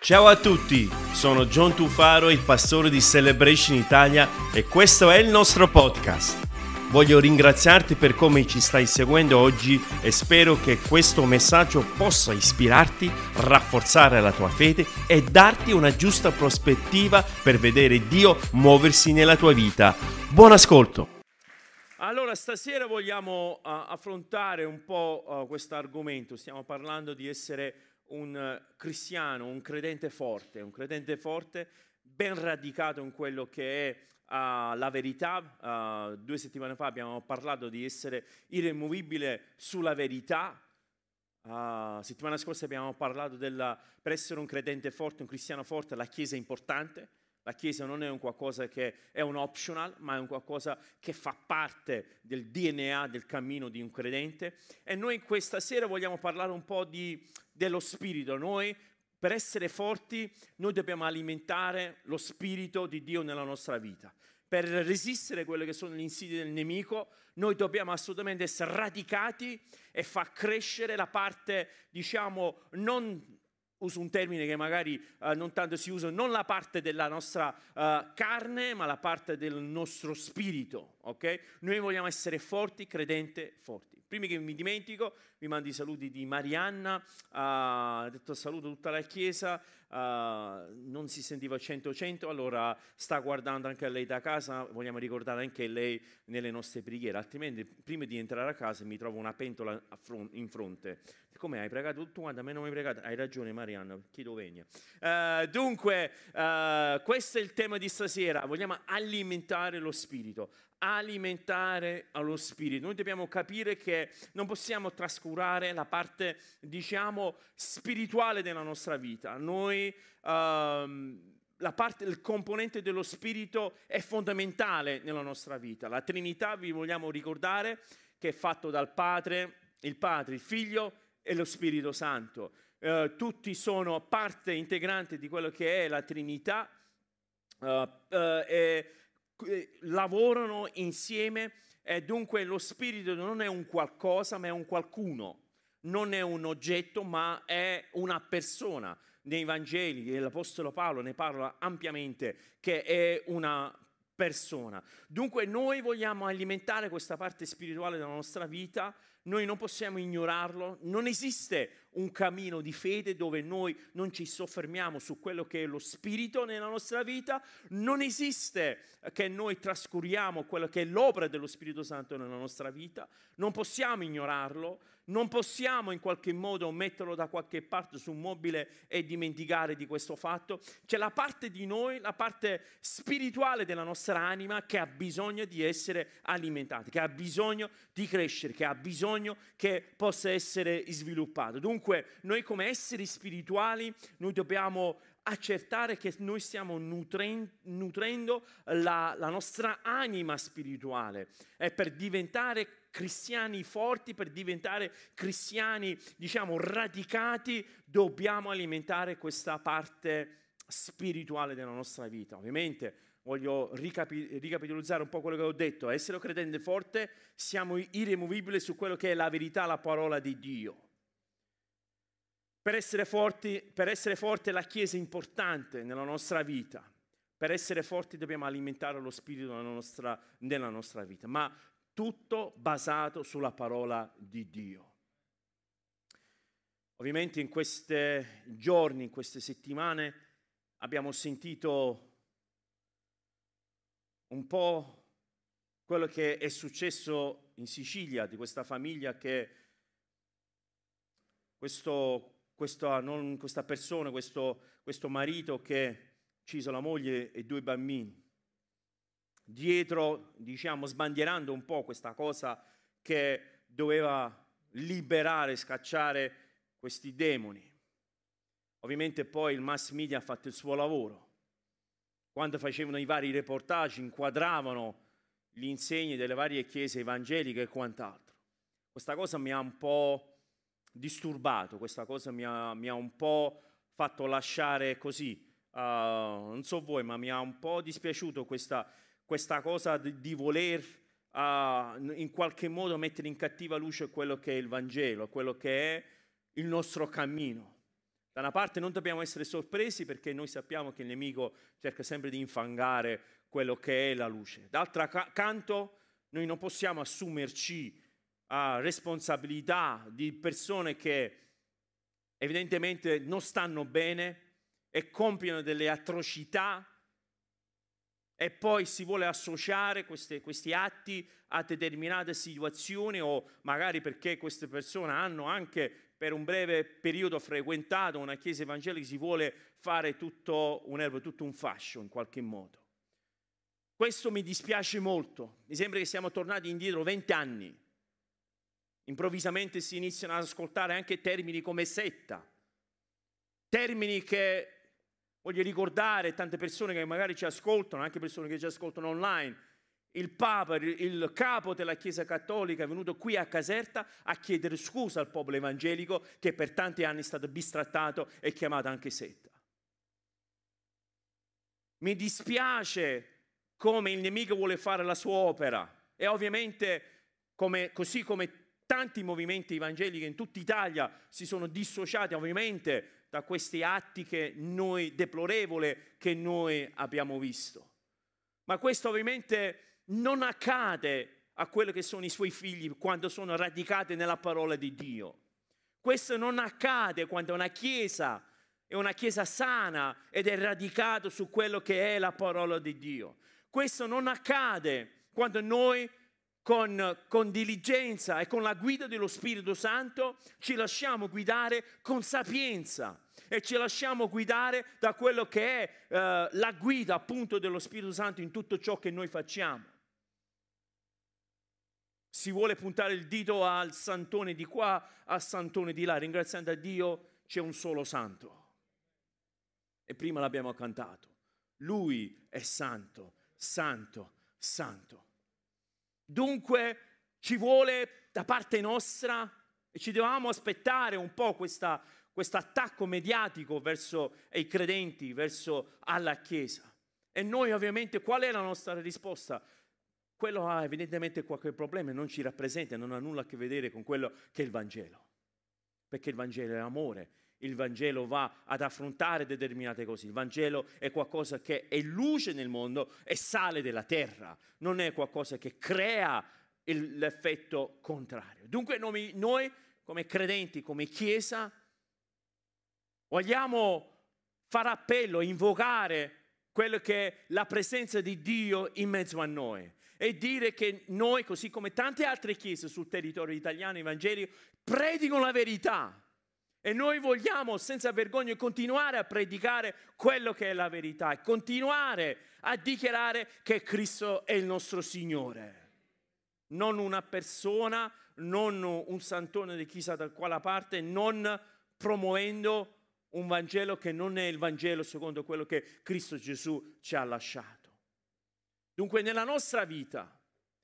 Ciao a tutti, sono John Tufaro, il pastore di Celebration Italia e questo è il nostro podcast. Voglio ringraziarti per come ci stai seguendo oggi e spero che questo messaggio possa ispirarti, rafforzare la tua fede e darti una giusta prospettiva per vedere Dio muoversi nella tua vita. Buon ascolto! Allora, stasera vogliamo uh, affrontare un po' uh, questo argomento. Stiamo parlando di essere un uh, cristiano, un credente forte, un credente forte ben radicato in quello che è la verità. due settimane fa abbiamo parlato di essere irremovibile sulla verità. settimana scorsa abbiamo parlato della, per essere un credente forte, un cristiano forte, la Chiesa è importante. La Chiesa non è un qualcosa che è un optional, ma è un qualcosa che fa parte del DNA, del cammino di un credente. E noi questa sera vogliamo parlare un po' di, dello spirito. Noi, per essere forti, noi dobbiamo alimentare lo spirito di Dio nella nostra vita. Per resistere a quelle che sono gli insidie del nemico, noi dobbiamo assolutamente essere radicati e far crescere la parte, diciamo, non uso un termine che magari uh, non tanto si usa, non la parte della nostra uh, carne, ma la parte del nostro spirito, ok? Noi vogliamo essere forti, credente, forti. Prima che mi dimentico, vi mando i saluti di Marianna, uh, ha detto saluto tutta la chiesa, non si sentiva 100-100, allora sta guardando anche lei da casa, vogliamo ricordare anche lei nelle nostre preghiere, altrimenti prima di entrare a casa mi trovo una pentola in fronte come hai pregato tu? Guarda, a me non hai pregato. Hai ragione, Marianna, chi lo vegna. Uh, dunque, uh, questo è il tema di stasera. Vogliamo alimentare lo spirito. Alimentare allo spirito. Noi dobbiamo capire che non possiamo trascurare la parte, diciamo, spirituale della nostra vita. Noi. Uh, la parte, il componente dello spirito è fondamentale nella nostra vita. La Trinità, vi vogliamo ricordare, che è fatto dal Padre, il Padre, il Figlio e lo Spirito Santo. Uh, tutti sono parte integrante di quello che è la Trinità uh, uh, e lavorano insieme e dunque lo Spirito non è un qualcosa ma è un qualcuno, non è un oggetto ma è una persona. Nei Vangeli l'Apostolo Paolo ne parla ampiamente che è una persona. Dunque noi vogliamo alimentare questa parte spirituale della nostra vita noi non possiamo ignorarlo, non esiste un cammino di fede dove noi non ci soffermiamo su quello che è lo spirito nella nostra vita, non esiste che noi trascuriamo quello che è l'opera dello Spirito Santo nella nostra vita, non possiamo ignorarlo, non possiamo in qualche modo metterlo da qualche parte su un mobile e dimenticare di questo fatto. C'è la parte di noi, la parte spirituale della nostra anima che ha bisogno di essere alimentata, che ha bisogno di crescere, che ha bisogno che possa essere sviluppato. Dunque Dunque, noi come esseri spirituali, noi dobbiamo accertare che noi stiamo nutrendo la, la nostra anima spirituale e per diventare cristiani forti, per diventare cristiani, diciamo, radicati, dobbiamo alimentare questa parte spirituale della nostra vita. Ovviamente voglio ricapi- ricapitolizzare un po' quello che ho detto. Essere credente forte, siamo irremovibili su quello che è la verità, la parola di Dio. Per essere forti, per essere forte la Chiesa è importante nella nostra vita. Per essere forti dobbiamo alimentare lo Spirito nella nostra, nella nostra vita, ma tutto basato sulla parola di Dio. Ovviamente in questi giorni, in queste settimane, abbiamo sentito un po' quello che è successo in Sicilia, di questa famiglia che questo questa, non, questa persona, questo, questo marito che ha ucciso la moglie e due bambini. Dietro, diciamo, sbandierando un po' questa cosa che doveva liberare, scacciare questi demoni. Ovviamente poi il mass media ha fatto il suo lavoro. Quando facevano i vari reportage inquadravano gli insegni delle varie chiese evangeliche e quant'altro. Questa cosa mi ha un po' disturbato, questa cosa mi ha, mi ha un po' fatto lasciare così, uh, non so voi, ma mi ha un po' dispiaciuto questa, questa cosa di, di voler uh, in qualche modo mettere in cattiva luce quello che è il Vangelo, quello che è il nostro cammino. Da una parte non dobbiamo essere sorpresi perché noi sappiamo che il nemico cerca sempre di infangare quello che è la luce. D'altro canto, noi non possiamo assumerci uh, responsabilità di persone che evidentemente non stanno bene e compiono delle atrocità e poi si vuole associare queste, questi atti a determinate situazioni o magari perché queste persone hanno anche per un breve periodo frequentato una chiesa evangelica, si vuole fare tutto un erbo, tutto un fascio in qualche modo. Questo mi dispiace molto, mi sembra che siamo tornati indietro vent'anni. Improvvisamente si iniziano ad ascoltare anche termini come setta, termini che Voglio ricordare tante persone che magari ci ascoltano, anche persone che ci ascoltano online. Il Papa, il capo della Chiesa Cattolica, è venuto qui a Caserta a chiedere scusa al popolo evangelico che per tanti anni è stato bistrattato e chiamato anche setta. Mi dispiace come il nemico vuole fare la sua opera e ovviamente come, così come tanti movimenti evangelici in tutta Italia si sono dissociati ovviamente da questi atti che noi, deplorevoli che noi abbiamo visto. Ma questo ovviamente non accade a quelli che sono i suoi figli quando sono radicati nella parola di Dio. Questo non accade quando una chiesa è una chiesa sana ed è radicata su quello che è la parola di Dio. Questo non accade quando noi con, con, diligenza e con la guida dello Spirito Santo ci lasciamo guidare con sapienza e ci lasciamo guidare da quello che è eh, la guida appunto dello Spirito Santo in tutto ciò che noi facciamo. Si vuole puntare il dito al santone di qua, al santone di là, ringraziando a Dio c'è un solo santo. E prima l'abbiamo cantato. Lui è santo, santo, santo. Dunque ci vuole da parte nostra e ci dovevamo aspettare un po' questo attacco mediatico verso i credenti, verso alla Chiesa. E noi ovviamente qual è la nostra risposta? Quello ha evidentemente qualche problema e non ci rappresenta, non ha nulla a che vedere con quello che è il Vangelo. Perché il Vangelo è amore, il Vangelo va ad affrontare determinate cose. Il Vangelo è qualcosa che è luce nel mondo, è sale della terra, non è qualcosa che crea l'effetto contrario. Dunque noi, noi come credenti, come Chiesa, vogliamo fare appello, invocare quello che è la presenza di Dio in mezzo a noi e dire che noi, così come tante altre chiese sul territorio italiano evangelico, predicano la verità e noi vogliamo senza vergogna continuare a predicare quello che è la verità e continuare a dichiarare che Cristo è il nostro Signore. Non una persona, non un santone di chissà da quale parte, non promuovendo un Vangelo che non è il Vangelo secondo quello che Cristo Gesù ci ha lasciato. Dunque nella nostra vita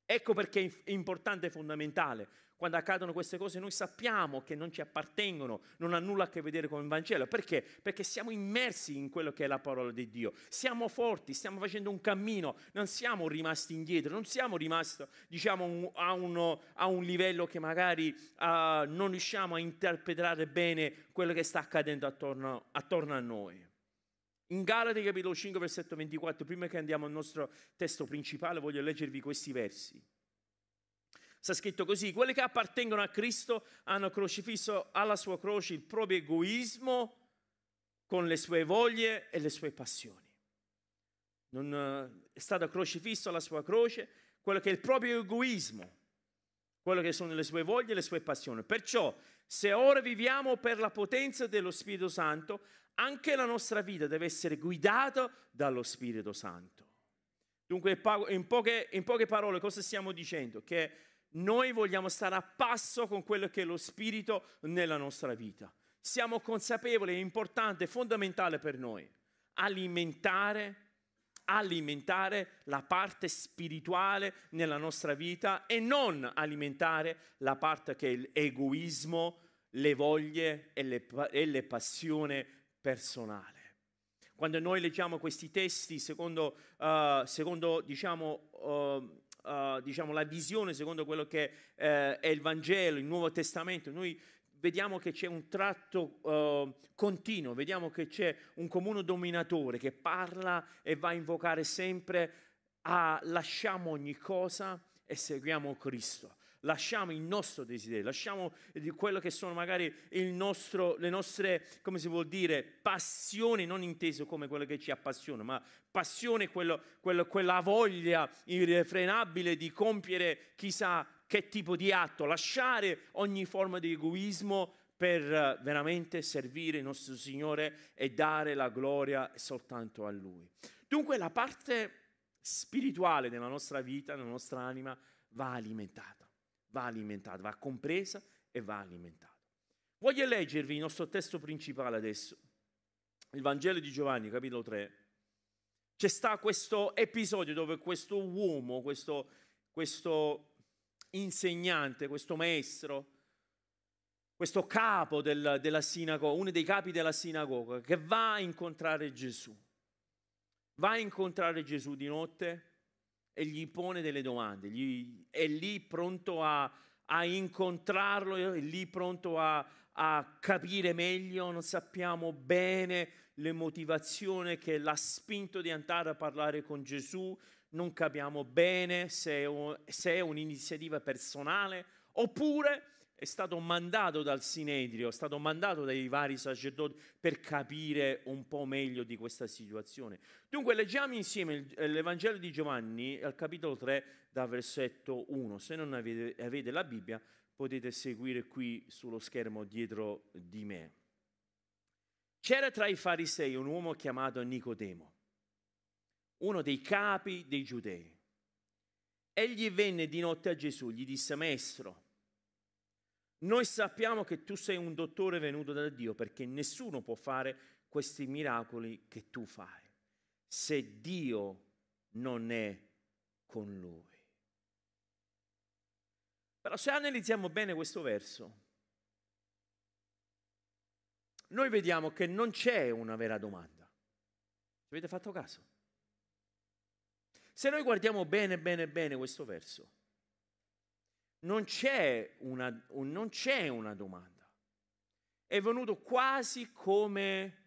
Ecco perché è importante e fondamentale. Quando accadono queste cose noi sappiamo che non ci appartengono, non hanno nulla a che vedere con il Vangelo. Perché? Perché siamo immersi in quello che è la parola di Dio. Siamo forti, stiamo facendo un cammino, non siamo rimasti indietro, non siamo rimasti diciamo, a, uno, a un livello che magari uh, non riusciamo a interpretare bene quello che sta accadendo attorno, attorno a noi. In Galati capitolo 5 versetto 24, prima che andiamo al nostro testo principale, voglio leggervi questi versi. Sta scritto così, quelli che appartengono a Cristo hanno crocifisso alla sua croce il proprio egoismo con le sue voglie e le sue passioni. Non eh, è stato crocifisso alla sua croce quello che è il proprio egoismo, quello che sono le sue voglie e le sue passioni. Perciò, se ora viviamo per la potenza dello Spirito Santo, anche la nostra vita deve essere guidata dallo Spirito Santo. Dunque, in poche, in poche parole, cosa stiamo dicendo? Che noi vogliamo stare a passo con quello che è lo Spirito nella nostra vita. Siamo consapevoli, è importante, è fondamentale per noi alimentare, alimentare la parte spirituale nella nostra vita e non alimentare la parte che è l'egoismo, le voglie e le, e le passioni personale. Quando noi leggiamo questi testi secondo, uh, secondo diciamo, uh, uh, diciamo, la visione, secondo quello che è il Vangelo, il Nuovo Testamento, noi vediamo che c'è un tratto uh, continuo, vediamo che c'è un comune dominatore che parla e va a invocare sempre a lasciamo ogni cosa e seguiamo Cristo lasciamo il nostro desiderio, lasciamo quello che sono magari nostro, le nostre, come si vuol dire, passioni, non inteso come quello che ci appassiona, ma passione, quello, quello, quella voglia irrefrenabile di compiere chissà che tipo di atto, lasciare ogni forma di egoismo per veramente servire il nostro Signore e dare la gloria soltanto a Lui. Dunque la parte spirituale della nostra vita, della nostra anima, va alimentata va alimentata, va compresa e va alimentata. Voglio leggervi il nostro testo principale adesso, il Vangelo di Giovanni, capitolo 3. C'è sta questo episodio dove questo uomo, questo, questo insegnante, questo maestro, questo capo del, della sinagoga, uno dei capi della sinagoga, che va a incontrare Gesù. Va a incontrare Gesù di notte e gli pone delle domande, gli, è lì pronto a, a incontrarlo, è lì pronto a, a, capire meglio, non sappiamo bene le motivazioni che l'ha spinto di andare a parlare con Gesù, non capiamo bene se è, se è un'iniziativa personale oppure è stato mandato dal Sinedrio, è stato mandato dai vari sacerdoti per capire un po' meglio di questa situazione. Dunque leggiamo insieme eh, l'Evangelo di Giovanni al capitolo 3 da versetto 1. Se non avete, avete la Bibbia potete seguire qui sullo schermo dietro di me. C'era tra i farisei un uomo chiamato Nicodemo, uno dei capi dei giudei. Egli venne di notte a Gesù, gli disse, Maestro, noi sappiamo che tu sei un dottore venuto da Dio perché nessuno può fare questi miracoli che tu fai se Dio non è con lui. Però se analizziamo bene questo verso, noi vediamo che non c'è una vera domanda. Ci avete fatto caso? Se noi guardiamo bene, bene, bene questo verso, non c'è una, non c'è una domanda. È venuto quasi come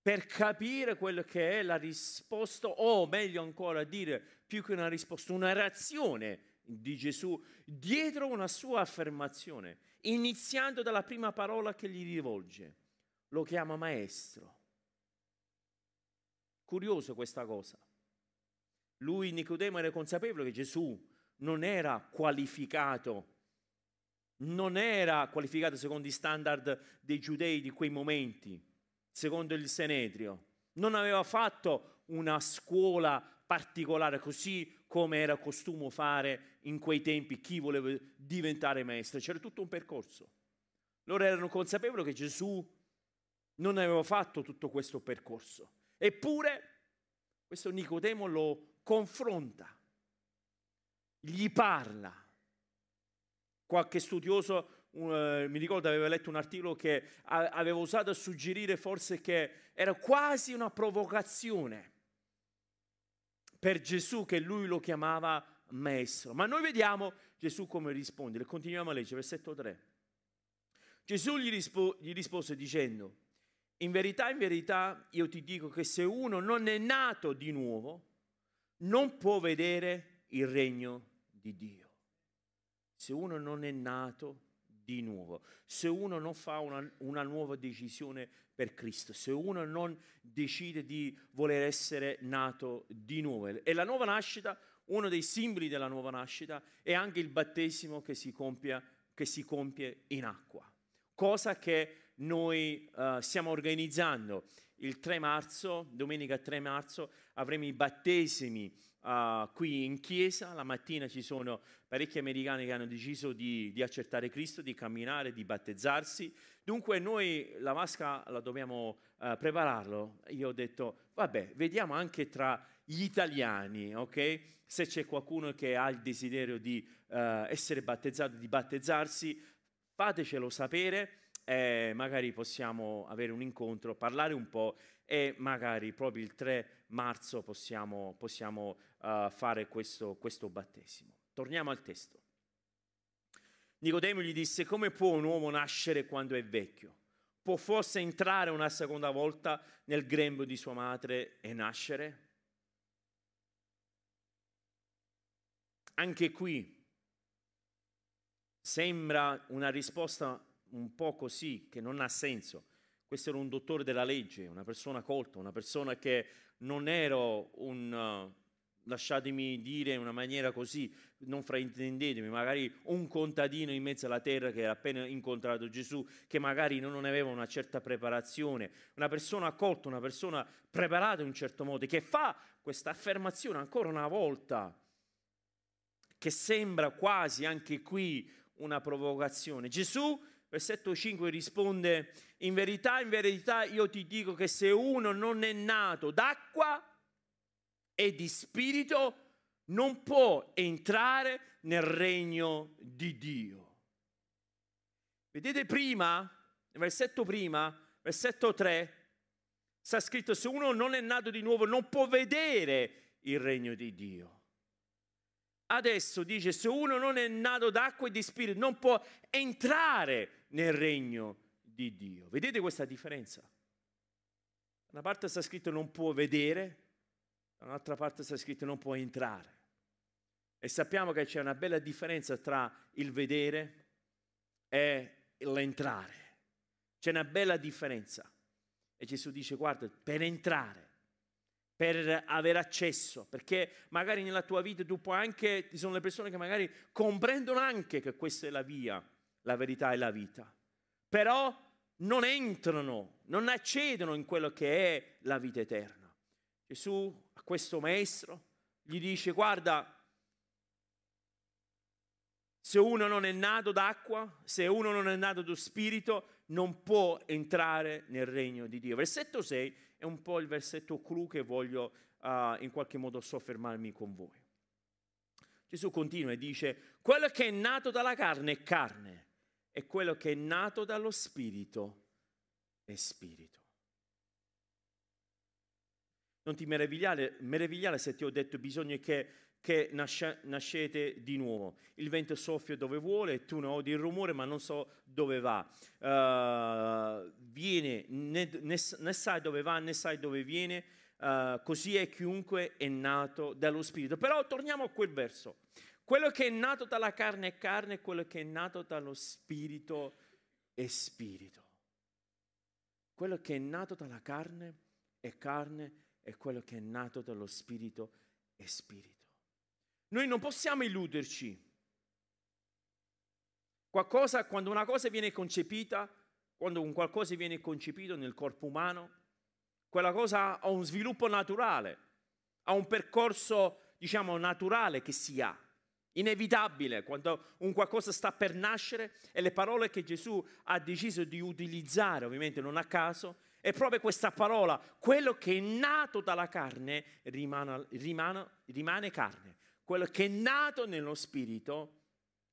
per capire quello che è la risposta, o meglio ancora dire, più che una risposta, una reazione di Gesù dietro una sua affermazione, iniziando dalla prima parola che gli rivolge. Lo chiama maestro. Curioso questa cosa. Lui, Nicodemo, era consapevole che Gesù non era qualificato, non era qualificato secondo i standard dei giudei di quei momenti, secondo il Senedrio, non aveva fatto una scuola particolare così come era costume fare in quei tempi chi voleva diventare maestro, c'era tutto un percorso. Loro erano consapevoli che Gesù non aveva fatto tutto questo percorso. Eppure questo Nicodemo lo confronta gli parla. Qualche studioso, uh, mi ricordo, aveva letto un articolo che a- aveva usato a suggerire forse che era quasi una provocazione per Gesù che lui lo chiamava maestro. Ma noi vediamo Gesù come risponde. Continuiamo a leggere, versetto 3. Gesù gli, rispo- gli rispose dicendo, in verità, in verità, io ti dico che se uno non è nato di nuovo, non può vedere il regno di Dio. Se uno non è nato di nuovo, se uno non fa una, una, nuova decisione per Cristo, se uno non decide di voler essere nato di nuovo. E la nuova nascita, uno dei simboli della nuova nascita, è anche il battesimo che si, compia, che si compie in acqua, cosa che noi uh, stiamo organizzando. Il 3 marzo, domenica 3 marzo, avremo i battesimi uh, qui in chiesa, la mattina ci sono parecchi americani che hanno deciso di, di, accettare Cristo, di camminare, di battezzarsi. Dunque noi la vasca la dobbiamo uh, prepararlo. Io ho detto, vabbè, vediamo anche tra gli italiani, ok? Se c'è qualcuno che ha il desiderio di uh, essere battezzato, di battezzarsi, fatecelo sapere. Eh, magari possiamo avere un incontro, parlare un po' e magari proprio il 3 marzo possiamo, possiamo fare questo, questo battesimo. Torniamo al testo. Nicodemo gli disse, come può un uomo nascere quando è vecchio? Può forse entrare una seconda volta nel grembo di sua madre e nascere? Anche qui sembra una risposta un po' così, che non ha senso. Questo era un dottore della legge, una persona colta, una persona che non era un, lasciatemi dire in una maniera così, non fraintendetemi, magari un contadino in mezzo alla terra che ha appena incontrato Gesù, che magari non aveva una certa preparazione, una persona accolta, una persona preparata in un certo modo, che fa questa affermazione ancora una volta, che sembra quasi anche qui una provocazione. Gesù, versetto 5, risponde, in verità, in verità io ti dico che se uno non è nato d'acqua, e di spirito non può entrare nel regno di Dio. Vedete prima, nel versetto prima, versetto 3, sta scritto se uno non è nato di nuovo non può vedere il regno di Dio. Adesso dice se uno non è nato d'acqua e di spirito non può entrare nel regno di Dio. Vedete questa differenza? Da una parte sta scritto non può vedere, da un'altra parte sta scritto non può entrare. E sappiamo che c'è una bella differenza tra il vedere e l'entrare. C'è una bella differenza. E Gesù dice, guarda, per entrare, per avere accesso, perché magari nella tua vita tu puoi anche, ci sono le persone che magari comprendono anche che questa è la via, la verità e la vita, però non entrano, non accedono in quello che è la vita eterna. Gesù questo maestro, gli dice guarda, se uno non è nato d'acqua, se uno non è nato da spirito, non può entrare nel regno di Dio. Versetto 6 è un po' il versetto clou che voglio uh, in qualche modo soffermarmi con voi. Gesù continua e dice, quello che è nato dalla carne è carne e quello che è nato dallo spirito è spirito. Non ti meravigliare, meravigliare se ti ho detto bisogna che, che nasce, nascete di nuovo. Il vento soffia dove vuole tu ne odi il rumore ma non so dove va. Uh, viene, né, né, né, sai dove va né sai dove viene. Uh, così è chiunque è nato dallo Spirito. Però torniamo a quel verso. Quello che è nato dalla carne è carne, quello che è nato dallo Spirito è Spirito. Quello che è nato dalla carne è carne e quello che è nato dallo Spirito è Spirito. Noi non possiamo illuderci. Qualcosa, quando una cosa viene concepita, quando un qualcosa viene concepito nel corpo umano, quella cosa ha un sviluppo naturale, ha un percorso, diciamo, naturale che si ha, inevitabile, quando un qualcosa sta per nascere e le parole che Gesù ha deciso di utilizzare, ovviamente non a caso, è proprio questa parola, quello che è nato dalla carne rimane, rimane, rimane carne, quello che è nato nello spirito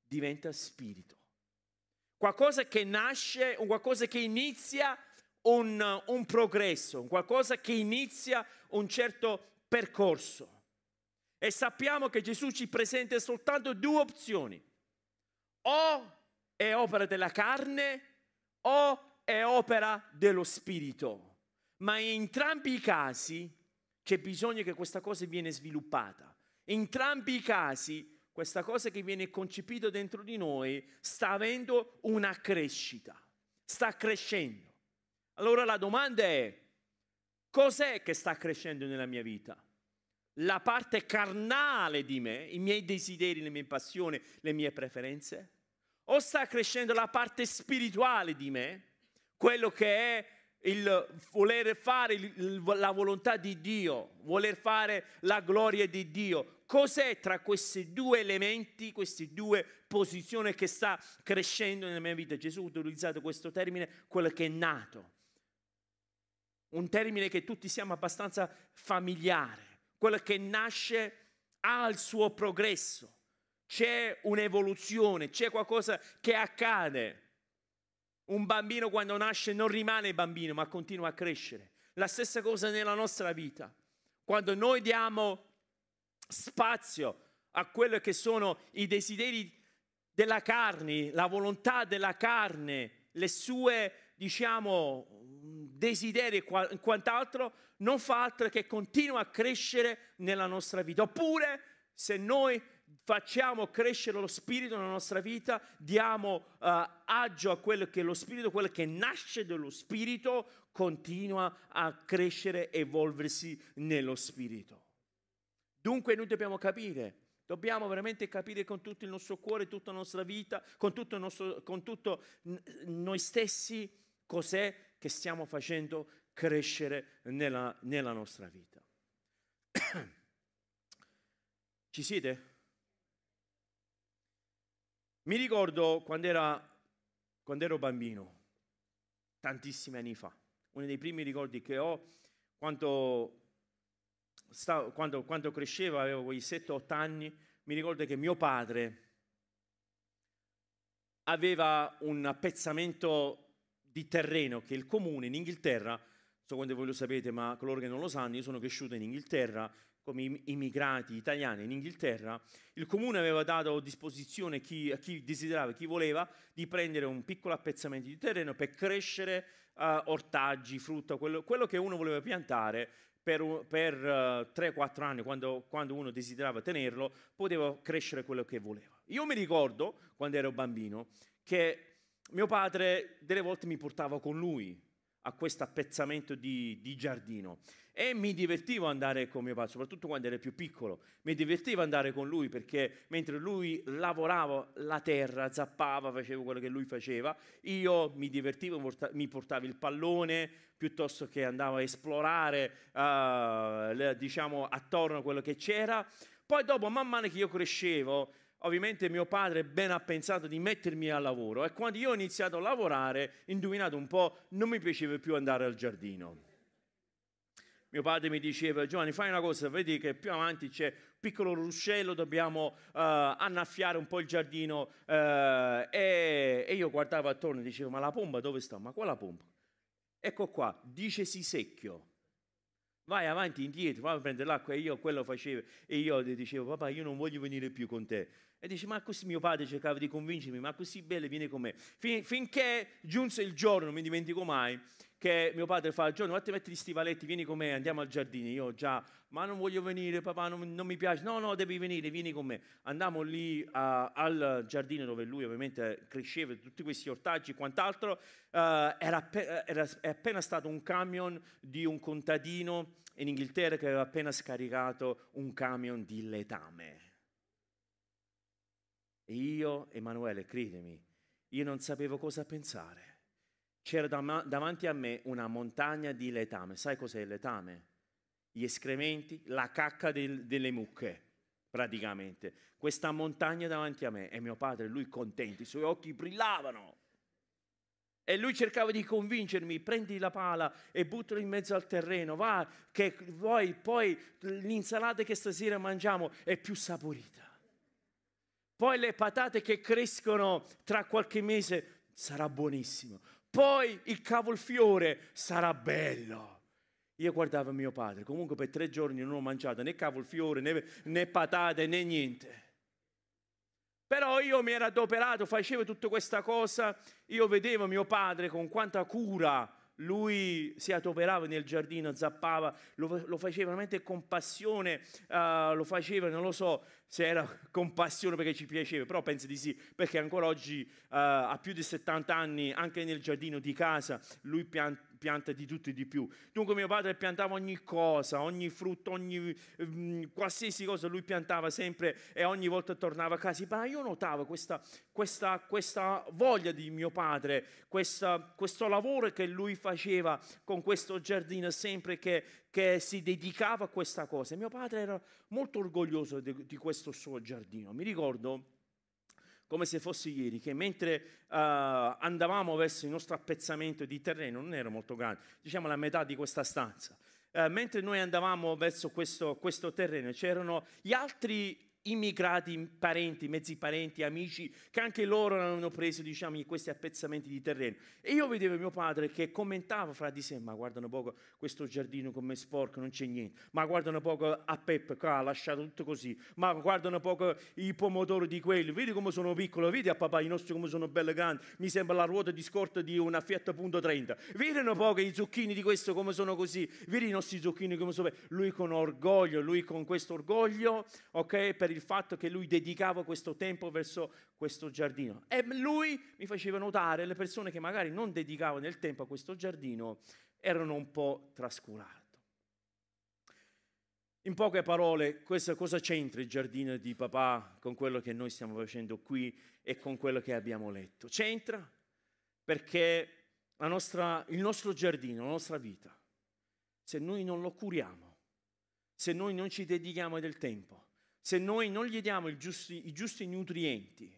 diventa spirito. Qualcosa che nasce, qualcosa che inizia un, un progresso, qualcosa che inizia un certo percorso. E sappiamo che Gesù ci presenta soltanto due opzioni. O è opera della carne o è opera dello Spirito. Ma in entrambi i casi c'è bisogno che questa cosa viene sviluppata. In entrambi i casi questa cosa che viene concepita dentro di noi sta avendo una crescita, sta crescendo. Allora la domanda è, cos'è che sta crescendo nella mia vita? La parte carnale di me, i miei desideri, le mie passioni, le mie preferenze? O sta crescendo la parte spirituale di me? Quello che è il voler fare la volontà di Dio, voler fare la gloria di Dio. Cos'è tra questi due elementi, queste due posizioni che sta crescendo nella mia vita? Gesù ha utilizzato questo termine, quello che è nato. Un termine che tutti siamo abbastanza familiari. Quello che nasce ha il suo progresso. C'è un'evoluzione, c'è qualcosa che accade. Un bambino quando nasce non rimane bambino, ma continua a crescere. La stessa cosa nella nostra vita. Quando noi diamo spazio a quello che sono i desideri della carne, la volontà della carne, le sue, diciamo, desideri e quant'altro, non fa altro che continua a crescere nella nostra vita. Oppure, se noi facciamo crescere lo spirito nella nostra vita, diamo uh, agio a quello che è lo spirito, quello che nasce dallo spirito, continua a crescere e evolversi nello spirito. Dunque noi dobbiamo capire Dobbiamo veramente capire con tutto il nostro cuore, tutta la nostra vita, con tutto, nostro, con tutto noi stessi, cos'è che stiamo facendo crescere nella, nella nostra vita. Ci siete? Mi ricordo quando, era, quando ero bambino, tantissimi anni fa, uno dei primi ricordi che ho, quando stavo, quando, quando crescevo, avevo quei 7-8 anni, mi ricordo che mio padre aveva un appezzamento di terreno che il comune in Inghilterra, so quando voi lo sapete, ma coloro che non lo sanno, io sono cresciuto in Inghilterra come immigrati italiani in Inghilterra, il comune aveva dato a disposizione chi, a chi desiderava, chi voleva, di prendere un piccolo appezzamento di terreno per crescere uh, ortaggi, frutta, quello, quello, che uno voleva piantare per, per uh, eh, 3-4 anni, quando, quando, uno desiderava tenerlo, poteva crescere quello che voleva. Io mi ricordo, quando ero bambino, che mio padre delle volte mi portava con lui a questo appezzamento di, di, giardino e mi divertivo andare con mio padre, soprattutto quando ero più piccolo, mi divertivo andare con lui perché mentre lui lavorava la terra, zappava, faceva quello che lui faceva, io mi divertivo, mi portavo il pallone piuttosto che andavo a esplorare, uh, diciamo, attorno a quello che c'era. Poi dopo, man mano che io crescevo, ovviamente mio padre ben ha pensato di mettermi al lavoro e quando io ho iniziato a lavorare, indovinate un po', non mi piaceva più andare al giardino. Mio padre mi diceva, Giovanni, fai una cosa, vedi che più avanti c'è un piccolo ruscello, dobbiamo uh, annaffiare un po' il giardino. Uh, e, e, io guardavo attorno e dicevo, ma la pompa dove sta? Ma quale pompa? Ecco qua, dice si secchio. Vai avanti, indietro, vai a prendere l'acqua e io quello facevo. E io gli dicevo, papà, io non voglio venire più con te. E dice, ma così mio padre cercava di convincermi, ma così belle vieni con me. Fin, finché giunse il giorno, non mi dimentico mai, che mio padre fa, Giorno, vatti a mettere gli stivaletti, vieni con me, andiamo al giardino. Io già, ma non voglio venire, papà, non, non mi piace. No, no, devi venire, vieni con me. Andiamo lì uh, al giardino dove lui ovviamente cresceva, tutti questi ortaggi e quant'altro. Uh, era, era, è appena stato un camion di un contadino in Inghilterra che aveva appena scaricato un camion di letame. E io, Emanuele, credimi, io non sapevo cosa pensare. C'era davanti a me una montagna di letame. Sai cos'è il letame? Gli escrementi, la cacca del, delle mucche, praticamente. Questa montagna davanti a me e mio padre, lui contento, i suoi occhi brillavano. E lui cercava di convincermi, prendi la pala e buttala in mezzo al terreno, va, che poi, poi l'insalata che stasera mangiamo è più saporita. Poi le patate che crescono tra qualche mese sarà buonissimo. Poi il cavolfiore sarà bello. Io guardavo mio padre, comunque per tre giorni non ho mangiato né cavolfiore né, né patate né niente. Però io mi ero adoperato, facevo tutta questa cosa, io vedevo mio padre con quanta cura lui si adoperava nel giardino, zappava, lo, lo faceva veramente con passione, uh, lo faceva, non lo so se era con passione perché ci piaceva, però penso di sì, perché ancora oggi uh, a più di 70 anni, anche nel giardino di casa, lui pianta pianta di tutto e di più. Dunque mio padre piantava ogni cosa, ogni frutto, ogni um, qualsiasi cosa lui piantava sempre e ogni volta tornava a casa. Ma io notavo questa, questa, questa voglia di mio padre, questa, questo lavoro che lui faceva con questo giardino sempre che, che si dedicava a questa cosa. Mio padre era molto orgoglioso di, di questo suo giardino. Mi ricordo come se fosse ieri, che mentre uh, andavamo verso il nostro appezzamento di terreno, non era molto grande, diciamo la metà di questa stanza, uh, mentre noi andavamo verso questo, questo terreno, c'erano gli altri immigrati, parenti, mezzi parenti, amici, che anche loro hanno preso diciamo, questi appezzamenti di terreno. E io vedevo mio padre che commentava fra di sé, ma guarda un poco questo giardino come sporco, non c'è niente, ma guarda un poco a Peppe, qua ha lasciato tutto così, ma guarda un poco i pomodori di quelli, vedi come sono piccoli, vedi a papà i nostri come sono belli grandi, mi sembra la ruota di scorta di una Fiat Punto 30, vedi un poco i zucchini di questo come sono così, vedi i nostri zucchini come sono, lui con orgoglio, lui con questo orgoglio, ok, per il fatto che lui dedicava questo tempo verso questo giardino. E lui mi faceva notare le persone che magari non dedicavano il tempo a questo giardino erano un po' trascurate. In poche parole, cosa c'entra il giardino di papà con quello che noi stiamo facendo qui e con quello che abbiamo letto? C'entra perché nostra, il nostro giardino, la nostra vita, se noi non lo curiamo, se noi non ci dedichiamo del tempo, se noi non gli diamo giusti, i giusti nutrienti,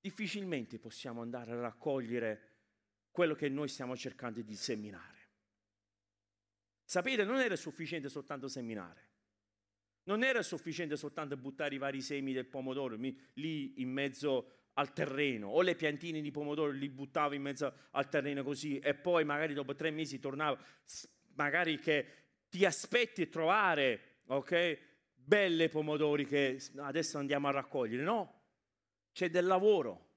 difficilmente possiamo andare a raccogliere quello che noi stiamo cercando di seminare. Sapete, non era sufficiente soltanto seminare. Non era sufficiente soltanto buttare i vari semi del pomodoro lì in mezzo al terreno o le piantine di pomodoro li buttavo in mezzo al terreno così e poi magari dopo tre mesi tornavo, magari che ti aspetti a trovare, ok? Belle pomodori che adesso andiamo a raccogliere, no, c'è del lavoro,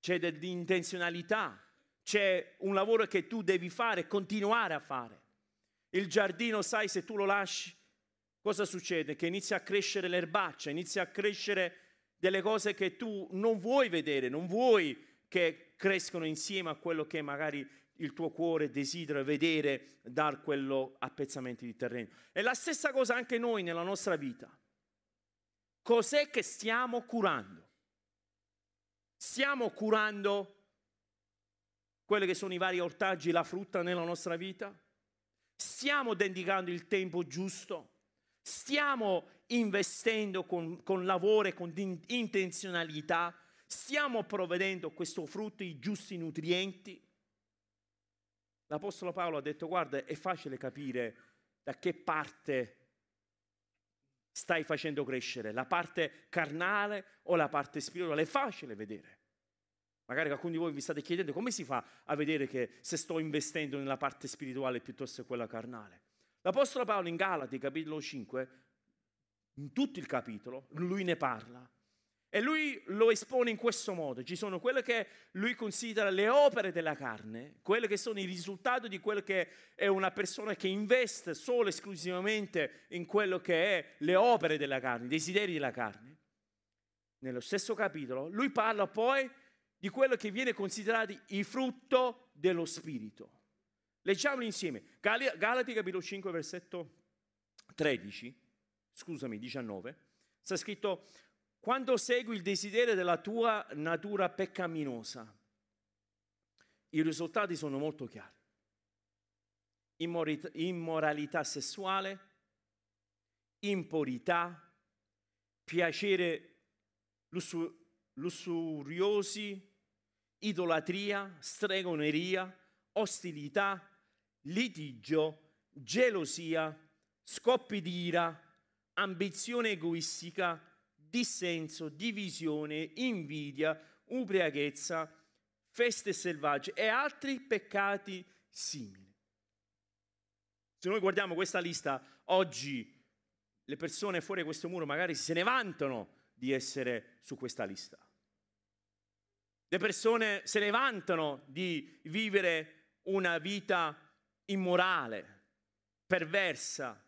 c'è dell'intenzionalità, c'è un lavoro che tu devi fare, continuare a fare. Il giardino, sai, se tu lo lasci, cosa succede? Che inizia a crescere l'erbaccia, inizia a crescere delle cose che tu non vuoi vedere, non vuoi che crescono insieme a quello che magari il tuo cuore desidera vedere dar quello appezzamento di terreno. È la stessa cosa anche noi nella nostra vita. Cos'è che stiamo curando? Stiamo curando quelli che sono i vari ortaggi, la frutta nella nostra vita? Stiamo dedicando il tempo giusto? Stiamo investendo con, con lavoro e con intenzionalità? Stiamo provvedendo a questo frutto i giusti nutrienti? L'Apostolo Paolo ha detto, guarda, è facile capire da che parte stai facendo crescere, la parte carnale o la parte spirituale, è facile vedere. Magari alcuni di voi vi state chiedendo come si fa a vedere che se sto investendo nella parte spirituale piuttosto che quella carnale. L'Apostolo Paolo in Galati, capitolo 5, in tutto il capitolo, lui ne parla e lui lo espone in questo modo. Ci sono quelle che lui considera le opere della carne, quelle che sono il risultato di quello che è una persona che investe solo e esclusivamente in quello che è le opere della carne, i desideri della carne. Nello stesso capitolo lui parla poi di quello che viene considerato il frutto dello Spirito. Leggiamolo insieme. Galati capitolo 5 versetto 13, scusami 19, sta scritto quando segui il desiderio della tua natura peccaminosa, i risultati sono molto chiari. Immoralità sessuale, impurità, piacere lussuriosi, idolatria, stregoneria, ostilità, litigio, gelosia, scoppi di ira, ambizione egoistica, dissenso, divisione, invidia, ubriachezza, feste selvagge e altri peccati simili. Se noi guardiamo questa lista, oggi le persone fuori questo muro magari se ne vantano di essere su questa lista. Le persone se ne vantano di vivere una vita immorale, perversa,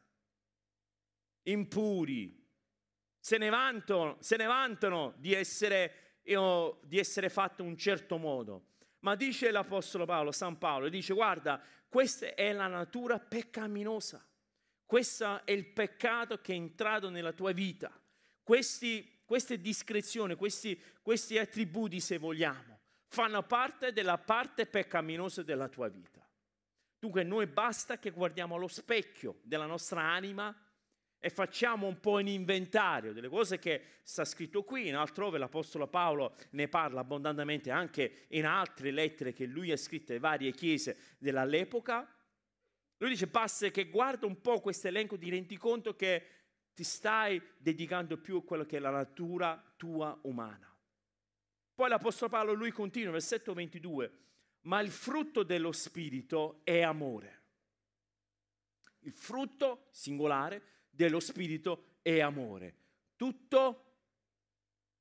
impuri, se ne vantano, se ne vantano di, essere, io, di essere fatto un certo modo. Ma dice l'Apostolo Paolo, San Paolo, dice guarda, questa è la natura peccaminosa, questo è il peccato che è entrato nella tua vita, questi, queste discrezioni, questi, questi attributi se vogliamo, fanno parte della parte peccaminosa della tua vita. Dunque noi basta che guardiamo allo specchio della nostra anima e facciamo un po' un inventario delle cose che sta scritto qui, in altrove l'Apostolo Paolo ne parla abbondantemente anche in altre lettere che lui ha scritto alle varie chiese dell'epoca. Lui dice basta che guarda un po' questo elenco, ti rendi conto che ti stai dedicando più a quello che è la natura tua umana. Poi l'Apostolo Paolo, lui continua, versetto 22, ma il frutto dello Spirito è amore. Il frutto singolare dello Spirito è amore. Tutto,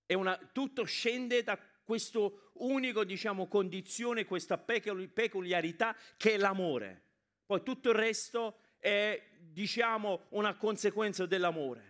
è una, tutto scende da questo unico, diciamo, condizione, questa peculiarità che è l'amore. Poi tutto il resto è, diciamo, una conseguenza dell'amore.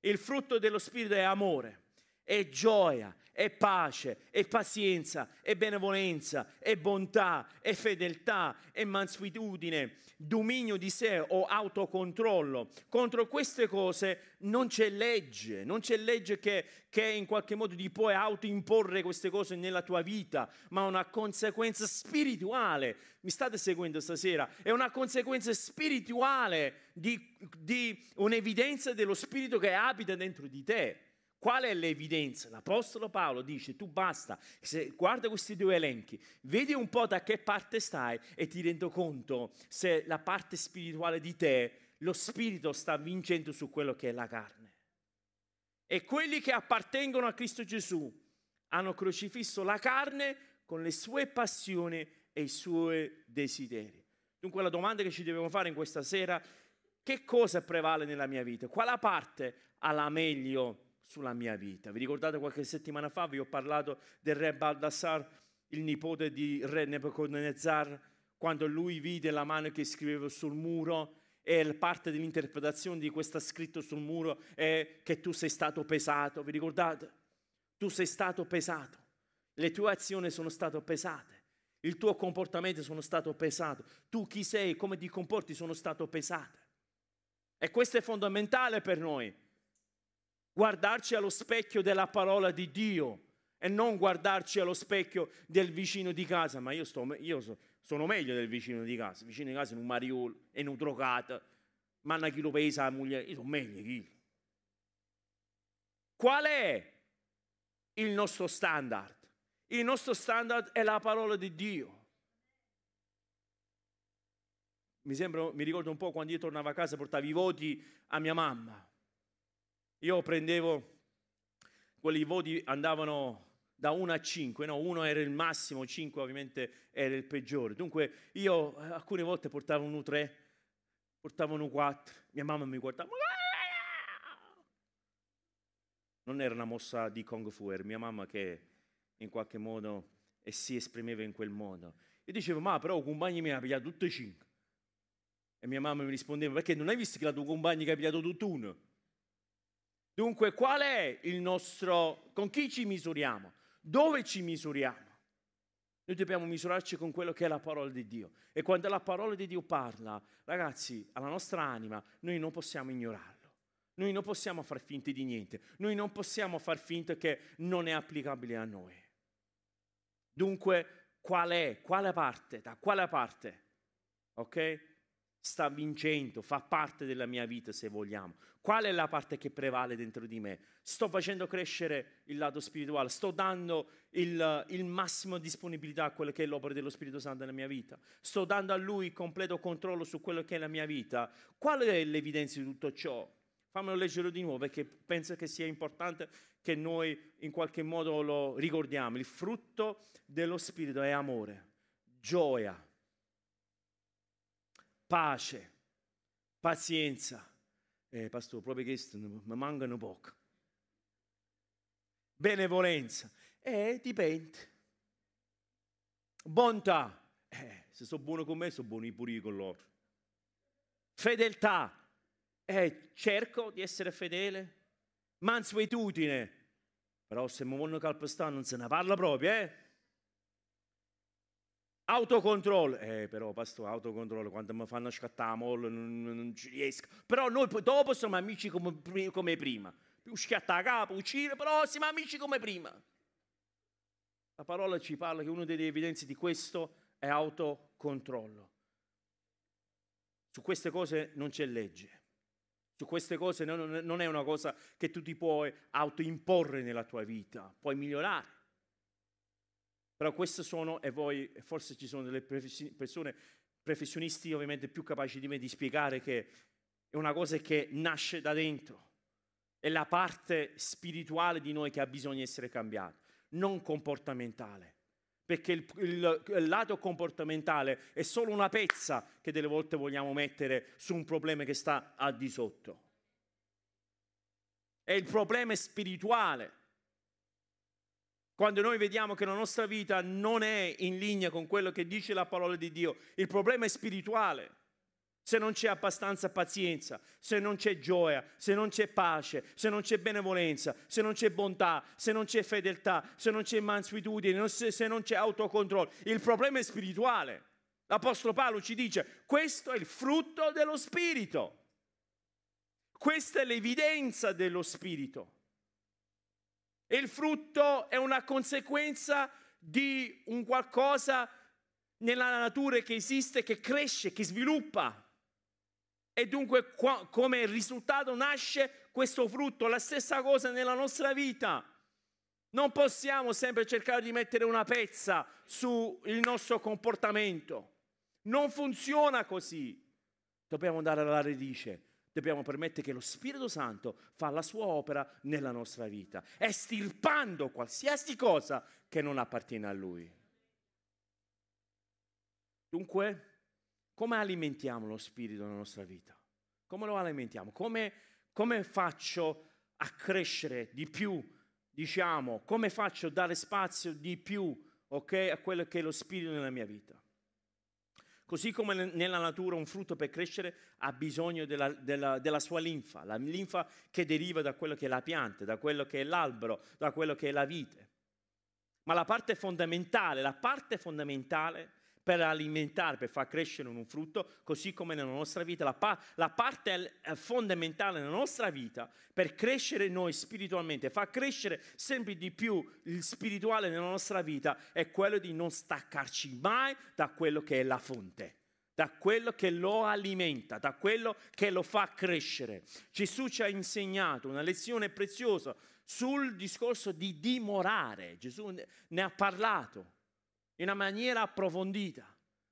Il frutto dello Spirito è amore, è gioia, è pace, è pazienza, è benevolenza, è bontà, è fedeltà, è mansuetudine, dominio di sé o autocontrollo. Contro queste cose non c'è legge, non c'è legge che, che in qualche modo ti puoi autoimporre queste cose nella tua vita, ma una conseguenza spirituale. Mi state seguendo stasera? È una conseguenza spirituale di, di un'evidenza dello spirito che abita dentro di te. Qual è l'evidenza? L'Apostolo Paolo dice, tu basta, guarda questi due elenchi, vedi un po' da che parte stai e ti rendo conto se la parte spirituale di te, lo spirito sta vincendo su quello che è la carne. E quelli che appartengono a Cristo Gesù hanno crocifisso la carne con le sue passioni e i suoi desideri. Dunque la domanda che ci dobbiamo fare in questa sera, che cosa prevale nella mia vita? Quale parte ha la meglio sulla mia vita. Vi ricordate qualche settimana fa vi ho parlato del re Baldassar, il nipote di re Nebuchadnezzar, quando lui vide la mano che scriveva sul muro e parte dell'interpretazione di questo scritto sul muro è che tu sei stato pesato, vi ricordate? Tu sei stato pesato, le tue azioni sono state pesate, il tuo comportamento sono stato pesato, tu chi sei, come ti comporti sono stato pesate. E questo è fondamentale per noi guardarci allo specchio della parola di Dio e non guardarci allo specchio del vicino di casa. Ma io, sto, io so, sono meglio del vicino di casa. Il vicino di casa è un mariolo, è un drogato, manna chi lo pesa la moglie, io sono meglio chi. Qual è il nostro standard? Il nostro standard è la parola di Dio. Mi, sembra, mi ricordo un po' quando io tornavo a casa e portavo i voti a mia mamma. Io prendevo, quelli voti andavano da 1 a 5, no? 1 era il massimo, 5 ovviamente era il peggiore. Dunque io eh, alcune volte portavo un 3, portavo un 4, mia mamma mi guardava. Non era una mossa di Kung Fu, era mia mamma che in qualche modo si esprimeva in quel modo. Io dicevo, ma però i compagni mi hanno pigliato e 5. E mia mamma mi rispondeva, perché non hai visto che la tua compagna ha pigliato tutto uno? Dunque, qual è il nostro... con chi ci misuriamo? Dove ci misuriamo? Noi dobbiamo misurarci con quello che è la parola di Dio. E quando la parola di Dio parla, ragazzi, alla nostra anima, noi non possiamo ignorarlo. Noi non possiamo far finta di niente. Noi non possiamo far finta che non è applicabile a noi. Dunque, qual è? Quale parte? Da quale parte? Ok? Sta vincendo, fa parte della mia vita se vogliamo. Qual è la parte che prevale dentro di me? Sto facendo crescere il lato spirituale, sto dando il, il massimo disponibilità a quello che è l'opera dello Spirito Santo nella mia vita, sto dando a Lui completo controllo su quello che è la mia vita. Qual è l'evidenza di tutto ciò? Fammelo leggere di nuovo perché penso che sia importante che noi in qualche modo lo ricordiamo. Il frutto dello Spirito è amore, gioia, pace, pazienza. Eh, pastore, proprio questo mi mancano poco. Benevolenza. Eh, dipende. Bontà. Eh, se sono buono con me, sono buoni pure io con loro. Fedeltà. Eh, cerco di essere fedele. Mansuetudine. Però se mi vogliono calpestare non se ne parla proprio, eh? Autocontrollo, eh però pastore, autocontrollo, quando mi fanno scattare la molla non, non, ci riesco. Però noi dopo siamo amici come, come prima. Schiatta a capo, uccide, però siamo amici come prima. La parola ci parla che una delle evidenze di questo è autocontrollo. Su queste cose non c'è legge. Su queste cose non, non è una cosa che tu ti puoi autoimporre nella tua vita, puoi migliorare. Però queste sono, e voi, forse ci sono delle persone, professionisti ovviamente più capaci di me di spiegare che è una cosa che nasce da dentro. È la parte spirituale di noi che ha bisogno di essere cambiata, non comportamentale. Perché il, il, il, lato comportamentale è solo una pezza che delle volte vogliamo mettere su un problema che sta al di sotto. È il problema spirituale. Quando noi vediamo che la nostra vita non è in linea con quello che dice la parola di Dio, il problema è spirituale se non c'è abbastanza pazienza, se non c'è gioia, se non c'è pace, se non c'è benevolenza, se non c'è bontà, se non c'è fedeltà, se non c'è mansuetudine, se non c'è autocontrollo. Il problema è spirituale. L'Apostolo Paolo ci dice, questo è il frutto dello Spirito. Questa è l'evidenza dello Spirito. E il frutto è una conseguenza di un qualcosa nella natura che esiste, che cresce, che sviluppa. E dunque qua, come risultato nasce questo frutto, la stessa cosa nella nostra vita. Non possiamo sempre cercare di mettere una pezza sul nostro comportamento. Non funziona così. Dobbiamo andare alla radice. Dobbiamo permettere che lo Spirito Santo fa la sua opera nella nostra vita, estirpando qualsiasi cosa che non appartiene a Lui. Dunque, come alimentiamo lo spirito nella nostra vita? Come lo alimentiamo? Come, come faccio a crescere di più, diciamo, come faccio a dare spazio di più okay, a quello che è lo spirito nella mia vita? Così come nella natura un frutto per crescere ha bisogno della, della, della, sua linfa, la linfa che deriva da quello che è la pianta, da quello che è l'albero, da quello che è la vite. Ma la parte fondamentale, la parte fondamentale per alimentare, per far crescere un frutto, così come nella nostra vita. La, pa- la, parte fondamentale nella nostra vita per crescere noi spiritualmente, far crescere sempre di più il spirituale nella nostra vita, è quello di non staccarci mai da quello che è la fonte da quello che lo alimenta, da quello che lo fa crescere. Gesù ci ha insegnato una lezione preziosa sul discorso di dimorare. Gesù ne ha parlato in una maniera approfondita.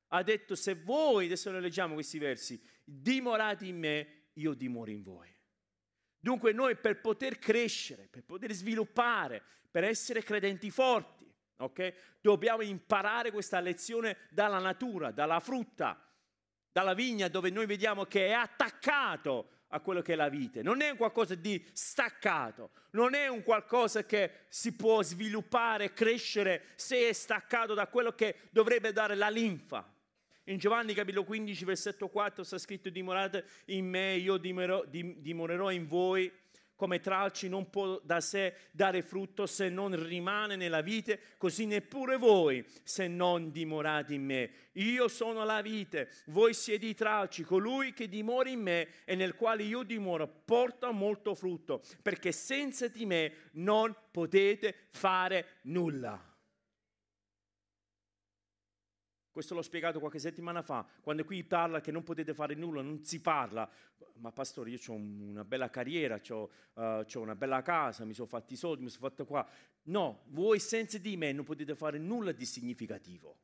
Ha detto, se voi, adesso lo leggiamo questi versi, dimorate in me, io dimoro in voi. Dunque noi per poter crescere, per poter sviluppare, per essere credenti forti, okay, dobbiamo imparare questa lezione dalla natura, dalla frutta, dalla vigna dove noi vediamo che è attaccato a quello che è la vite. Non è un qualcosa di staccato, non è un qualcosa che si può sviluppare, crescere se è staccato da quello che dovrebbe dare la linfa. In Giovanni capitolo 15, versetto 4 sta scritto dimorate in me, io dimorerò in voi come tralci non può da sé dare frutto se non rimane nella vite, così neppure voi se non dimorate in me. Io sono la vite, voi siete i tralci, colui che dimora in me e nel quale io dimoro porta molto frutto, perché senza di me non potete fare nulla. Questo l'ho spiegato qualche settimana fa, quando qui parla che non potete fare nulla, non si parla. Ma pastore, io ho una bella carriera, ho uh, una bella casa, mi sono fatti i soldi, mi sono fatto qua. No, voi senza di me non potete fare nulla di significativo.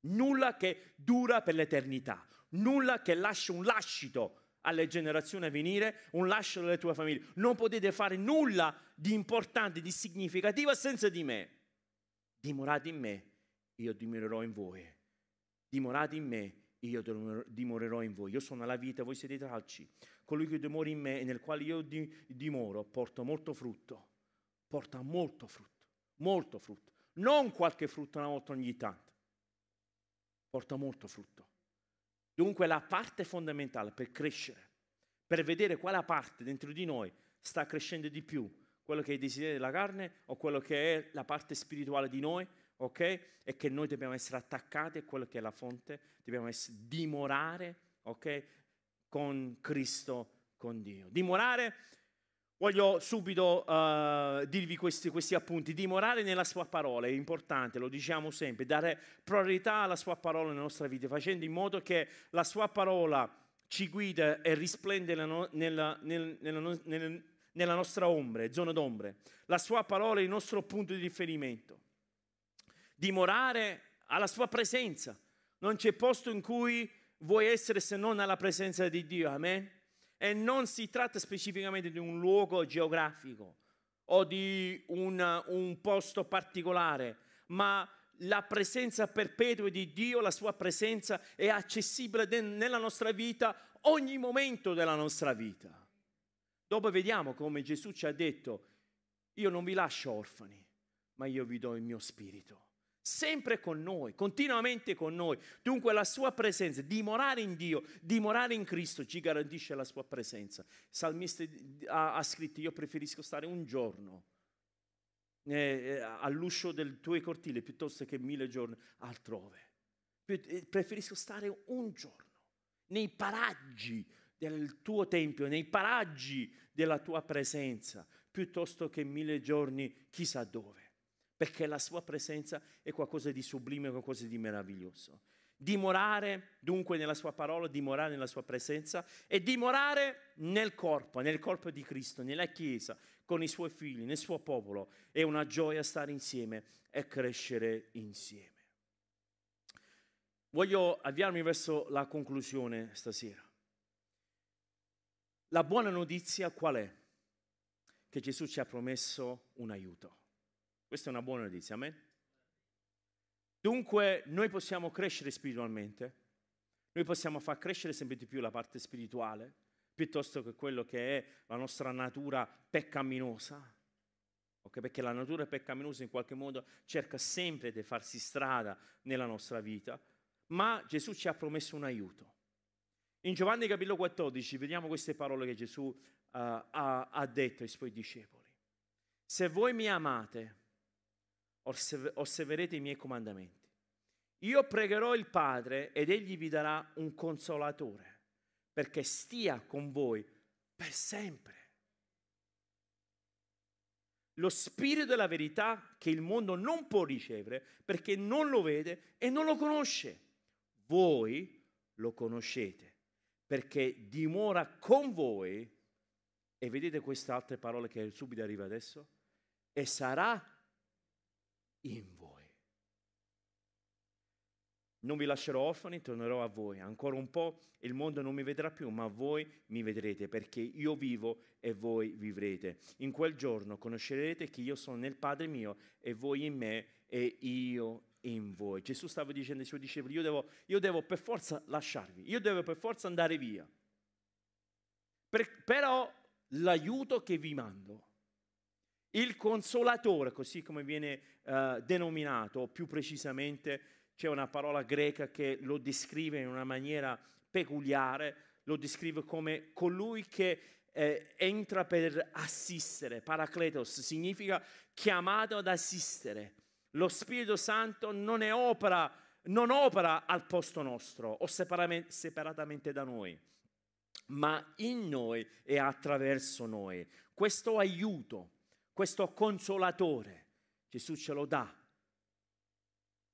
Nulla che dura per l'eternità, nulla che lascia un lascito alle generazioni a venire, un lascito alle tue famiglie. Non potete fare nulla di importante, di significativo senza di me. Dimorate in me io dimorerò in voi. Dimorate in me, io dimorerò in voi. Io sono la vita, voi siete i tralci. Colui che dimora in me e nel quale io dimoro porta molto frutto. Porta molto frutto, molto frutto. Non qualche frutto una volta ogni tanto. Porta molto frutto. Dunque la parte fondamentale per crescere, per vedere quale parte dentro di noi sta crescendo di più, quello che è il desiderio della carne o quello che è la parte spirituale di noi, ok? E che noi dobbiamo essere attaccati a quello che è la fonte, dobbiamo essere, dimorare, ok? Con Cristo, con Dio. Dimorare, voglio subito uh, dirvi questi, questi appunti, dimorare nella sua parola è importante, lo diciamo sempre, dare priorità alla sua parola nella nostra vita, facendo in modo che la sua parola ci guida e risplende nella, nella, nella, nella nostra ombre, zona d'ombre. La sua parola è il nostro punto di riferimento dimorare alla sua presenza. Non c'è posto in cui vuoi essere se non alla presenza di Dio. Amen. E non si tratta specificamente di un luogo geografico o di un, un posto particolare, ma la presenza perpetua di Dio, la sua presenza è accessibile nella nostra vita ogni momento della nostra vita. Dopo vediamo come Gesù ci ha detto, io non vi lascio orfani, ma io vi do il mio spirito. Sempre con noi, continuamente con noi. Dunque la sua presenza, dimorare in Dio, dimorare in Cristo ci garantisce la sua presenza. Il salmista ha, ha scritto, io preferisco stare un giorno eh, eh all'uscio del tuo cortile piuttosto che mille giorni altrove. Eh, preferisco stare un giorno nei paraggi del tuo tempio, nei paraggi della tua presenza, piuttosto che mille giorni chissà dove, perché la sua presenza è qualcosa di sublime, qualcosa di meraviglioso. Dimorare dunque nella sua parola, dimorare nella sua presenza e dimorare nel corpo, nel corpo di Cristo, nella Chiesa, con i suoi figli, nel suo popolo. È una gioia stare insieme e crescere insieme. Voglio avviarmi verso la conclusione stasera. La buona notizia qual è? Che Gesù ci ha promesso un aiuto. Questa è una buona notizia, amen? Dunque noi possiamo crescere spiritualmente, noi possiamo far crescere sempre di più la parte spirituale, piuttosto che quello che è la nostra natura peccaminosa. Okay? Perché la natura peccaminosa in qualche modo cerca sempre di farsi strada nella nostra vita, ma Gesù ci ha promesso un aiuto. In Giovanni capitolo 14 vediamo queste parole che Gesù uh, ha, ha detto ai suoi discepoli. Se voi mi amate, osserverete i miei comandamenti. Io pregherò il Padre ed egli vi darà un consolatore perché stia con voi per sempre. Lo spirito della verità che il mondo non può ricevere perché non lo vede e non lo conosce. Voi lo conoscete perché dimora con voi, e vedete queste altre parole che subito arriva adesso, e sarà in voi. Non vi lascerò orfani, tornerò a voi. Ancora un po' il mondo non mi vedrà più, ma voi mi vedrete perché io vivo e voi vivrete. In quel giorno conoscerete che io sono nel Padre mio e voi in me e io in voi. Gesù stava dicendo ai suoi discepoli, io devo, io devo per forza lasciarvi, io devo per forza andare via. Per, però l'aiuto che vi mando, il consolatore, così come viene uh, denominato, più precisamente c'è una parola greca che lo descrive in una maniera peculiare, lo descrive come colui che eh, entra per assistere, paracletos, significa chiamato ad assistere lo Spirito Santo non, opera, non opera al posto nostro o separatamente da noi, ma in noi e attraverso noi. Questo aiuto, questo consolatore, Gesù ce lo dà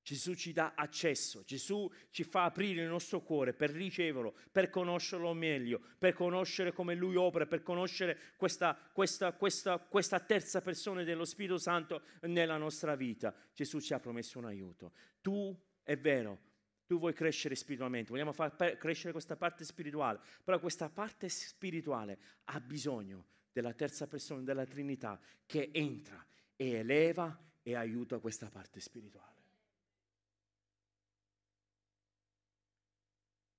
Gesù ci dà accesso, Gesù ci fa aprire il nostro cuore per riceverlo, per conoscerlo meglio, per conoscere come Lui opera, per conoscere questa, questa, questa, questa terza persona dello Spirito Santo nella nostra vita. Gesù ci ha promesso un aiuto. Tu, è vero, tu vuoi crescere spiritualmente, vogliamo far crescere questa parte spirituale, però questa parte spirituale ha bisogno della terza persona della Trinità che entra e eleva e aiuta questa parte spirituale.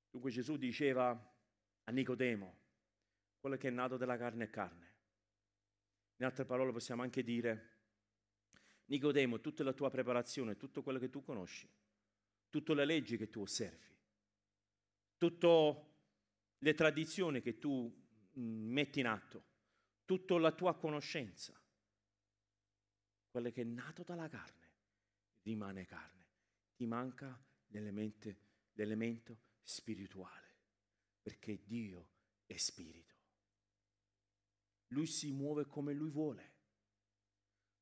Dunque Gesù diceva a Nicodemo, quello che è nato dalla carne è carne. In altre parole possiamo anche dire, Nicodemo, tutta la tua preparazione, tutto quello che tu conosci, tutte le leggi che tu osservi, tutte le tradizioni che tu mm, metti in atto, tutta la tua conoscenza, quello che è nato dalla carne, rimane carne. Ti manca l'elemento, spirituale, perché Dio è spirito. Lui si muove come lui vuole.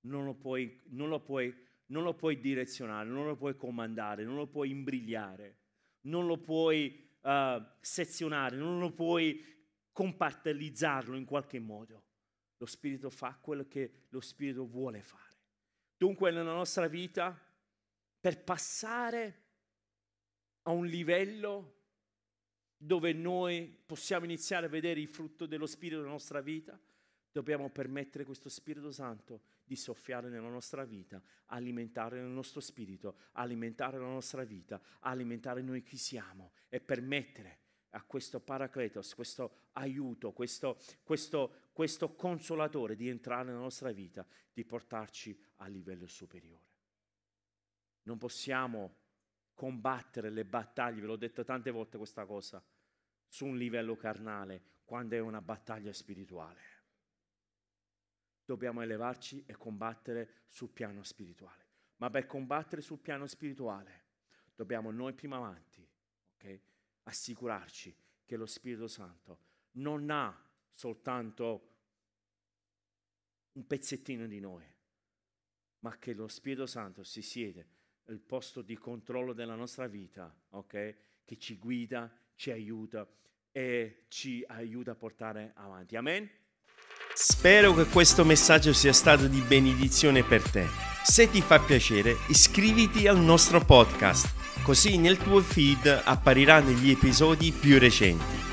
Non lo puoi, non lo puoi, non lo puoi direzionare, non lo puoi comandare, non lo puoi imbrigliare, non lo puoi uh, sezionare, non lo puoi compartalizzarlo in qualche modo. Lo Spirito fa quello che lo Spirito vuole fare. Dunque nella nostra vita, per passare a un livello dove noi possiamo iniziare a vedere il frutto dello Spirito nella nostra vita, dobbiamo permettere questo Spirito Santo di soffiare nella nostra vita, alimentare il nostro spirito, alimentare la nostra vita, alimentare noi chi siamo e permettere a questo Paracletos, questo aiuto, questo, questo, questo consolatore di entrare nella nostra vita, di portarci a livello superiore. Non possiamo combattere le battaglie, ve l'ho detto tante volte questa cosa, su un livello carnale, quando è una battaglia spirituale. Dobbiamo elevarci e combattere sul piano spirituale. Ma per combattere sul piano spirituale dobbiamo noi prima avanti okay, assicurarci che lo Spirito Santo non ha soltanto un pezzettino di noi, ma che lo Spirito Santo si siede al posto di controllo della nostra vita, ok? Che ci guida, ci aiuta e ci aiuta a portare avanti. Amen? Spero che questo messaggio sia stato di benedizione per te. Se ti fa piacere, iscriviti al nostro podcast, così nel tuo feed appariranno gli episodi più recenti.